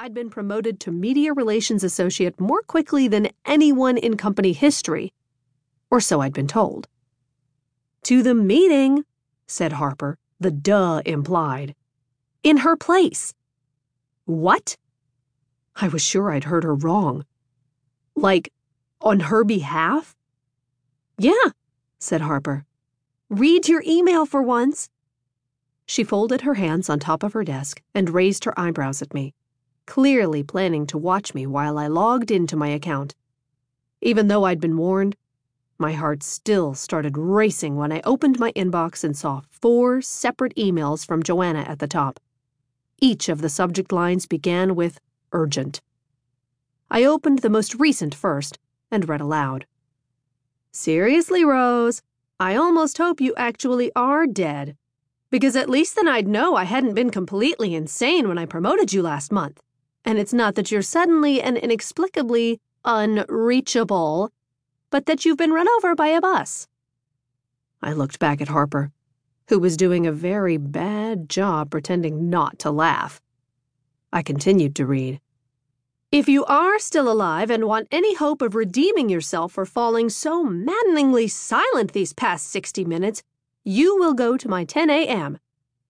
I'd been promoted to Media Relations Associate more quickly than anyone in company history, or so I'd been told. To the meeting, said Harper, the duh implied. In her place. What? I was sure I'd heard her wrong. Like, on her behalf? Yeah, said Harper. Read your email for once. She folded her hands on top of her desk and raised her eyebrows at me clearly planning to watch me while I logged into my account. Even though I'd been warned, my heart still started racing when I opened my inbox and saw four separate emails from Joanna at the top. Each of the subject lines began with urgent. I opened the most recent first and read aloud. Seriously, Rose, I almost hope you actually are dead. Because at least then I'd know I hadn't been completely insane when I promoted you last month. And it's not that you're suddenly and inexplicably unreachable, but that you've been run over by a bus. I looked back at Harper, who was doing a very bad job pretending not to laugh. I continued to read. If you are still alive and want any hope of redeeming yourself for falling so maddeningly silent these past 60 minutes, you will go to my 10 a.m.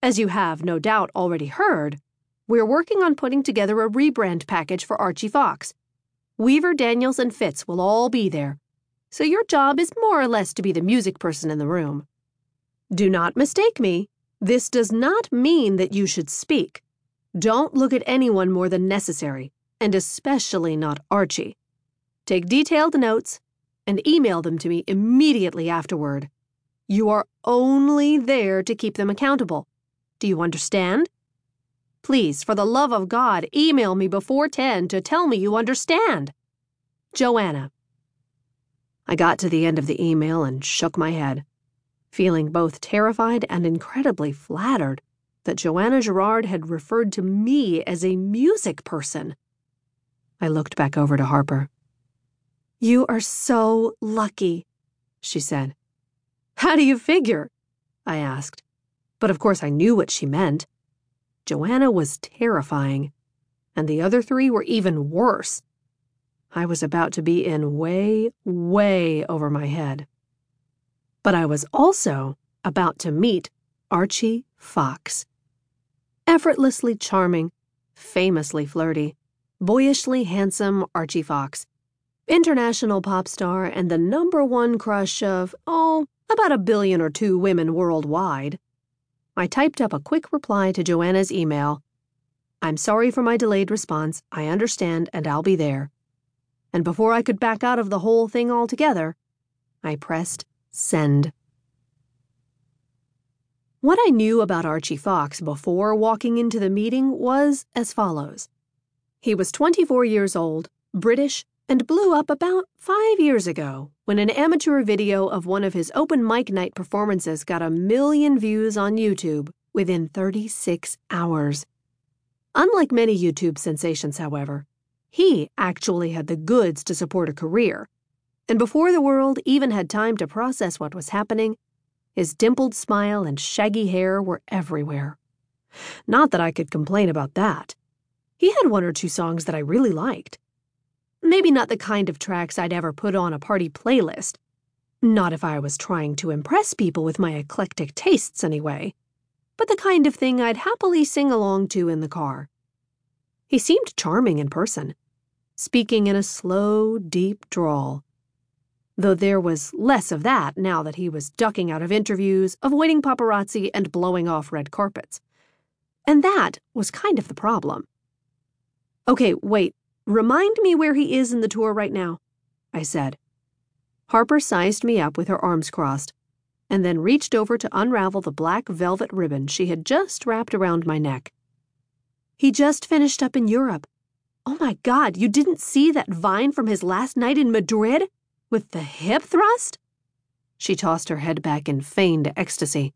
As you have no doubt already heard, we're working on putting together a rebrand package for Archie Fox. Weaver, Daniels, and Fitz will all be there, so your job is more or less to be the music person in the room. Do not mistake me. This does not mean that you should speak. Don't look at anyone more than necessary, and especially not Archie. Take detailed notes and email them to me immediately afterward. You are only there to keep them accountable. Do you understand? Please, for the love of God, email me before 10 to tell me you understand. Joanna. I got to the end of the email and shook my head, feeling both terrified and incredibly flattered that Joanna Gerard had referred to me as a music person. I looked back over to Harper. You are so lucky, she said. How do you figure? I asked. But of course I knew what she meant. Joanna was terrifying, and the other three were even worse. I was about to be in way, way over my head. But I was also about to meet Archie Fox. Effortlessly charming, famously flirty, boyishly handsome Archie Fox, international pop star and the number one crush of, oh, about a billion or two women worldwide. I typed up a quick reply to Joanna's email. I'm sorry for my delayed response. I understand, and I'll be there. And before I could back out of the whole thing altogether, I pressed send. What I knew about Archie Fox before walking into the meeting was as follows. He was 24 years old, British, and blew up about five years ago when an amateur video of one of his open mic night performances got a million views on YouTube within 36 hours. Unlike many YouTube sensations, however, he actually had the goods to support a career. And before the world even had time to process what was happening, his dimpled smile and shaggy hair were everywhere. Not that I could complain about that. He had one or two songs that I really liked. Maybe not the kind of tracks I'd ever put on a party playlist. Not if I was trying to impress people with my eclectic tastes, anyway. But the kind of thing I'd happily sing along to in the car. He seemed charming in person, speaking in a slow, deep drawl. Though there was less of that now that he was ducking out of interviews, avoiding paparazzi, and blowing off red carpets. And that was kind of the problem. Okay, wait, Remind me where he is in the tour right now, I said. Harper sized me up with her arms crossed, and then reached over to unravel the black velvet ribbon she had just wrapped around my neck. He just finished up in Europe. Oh my God, you didn't see that vine from his last night in Madrid? With the hip thrust? She tossed her head back in feigned ecstasy.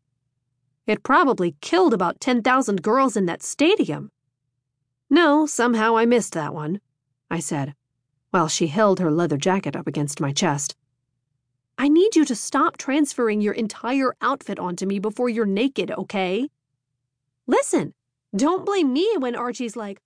It probably killed about 10,000 girls in that stadium. No, somehow I missed that one. I said, while she held her leather jacket up against my chest. I need you to stop transferring your entire outfit onto me before you're naked, okay? Listen, don't blame me when Archie's like,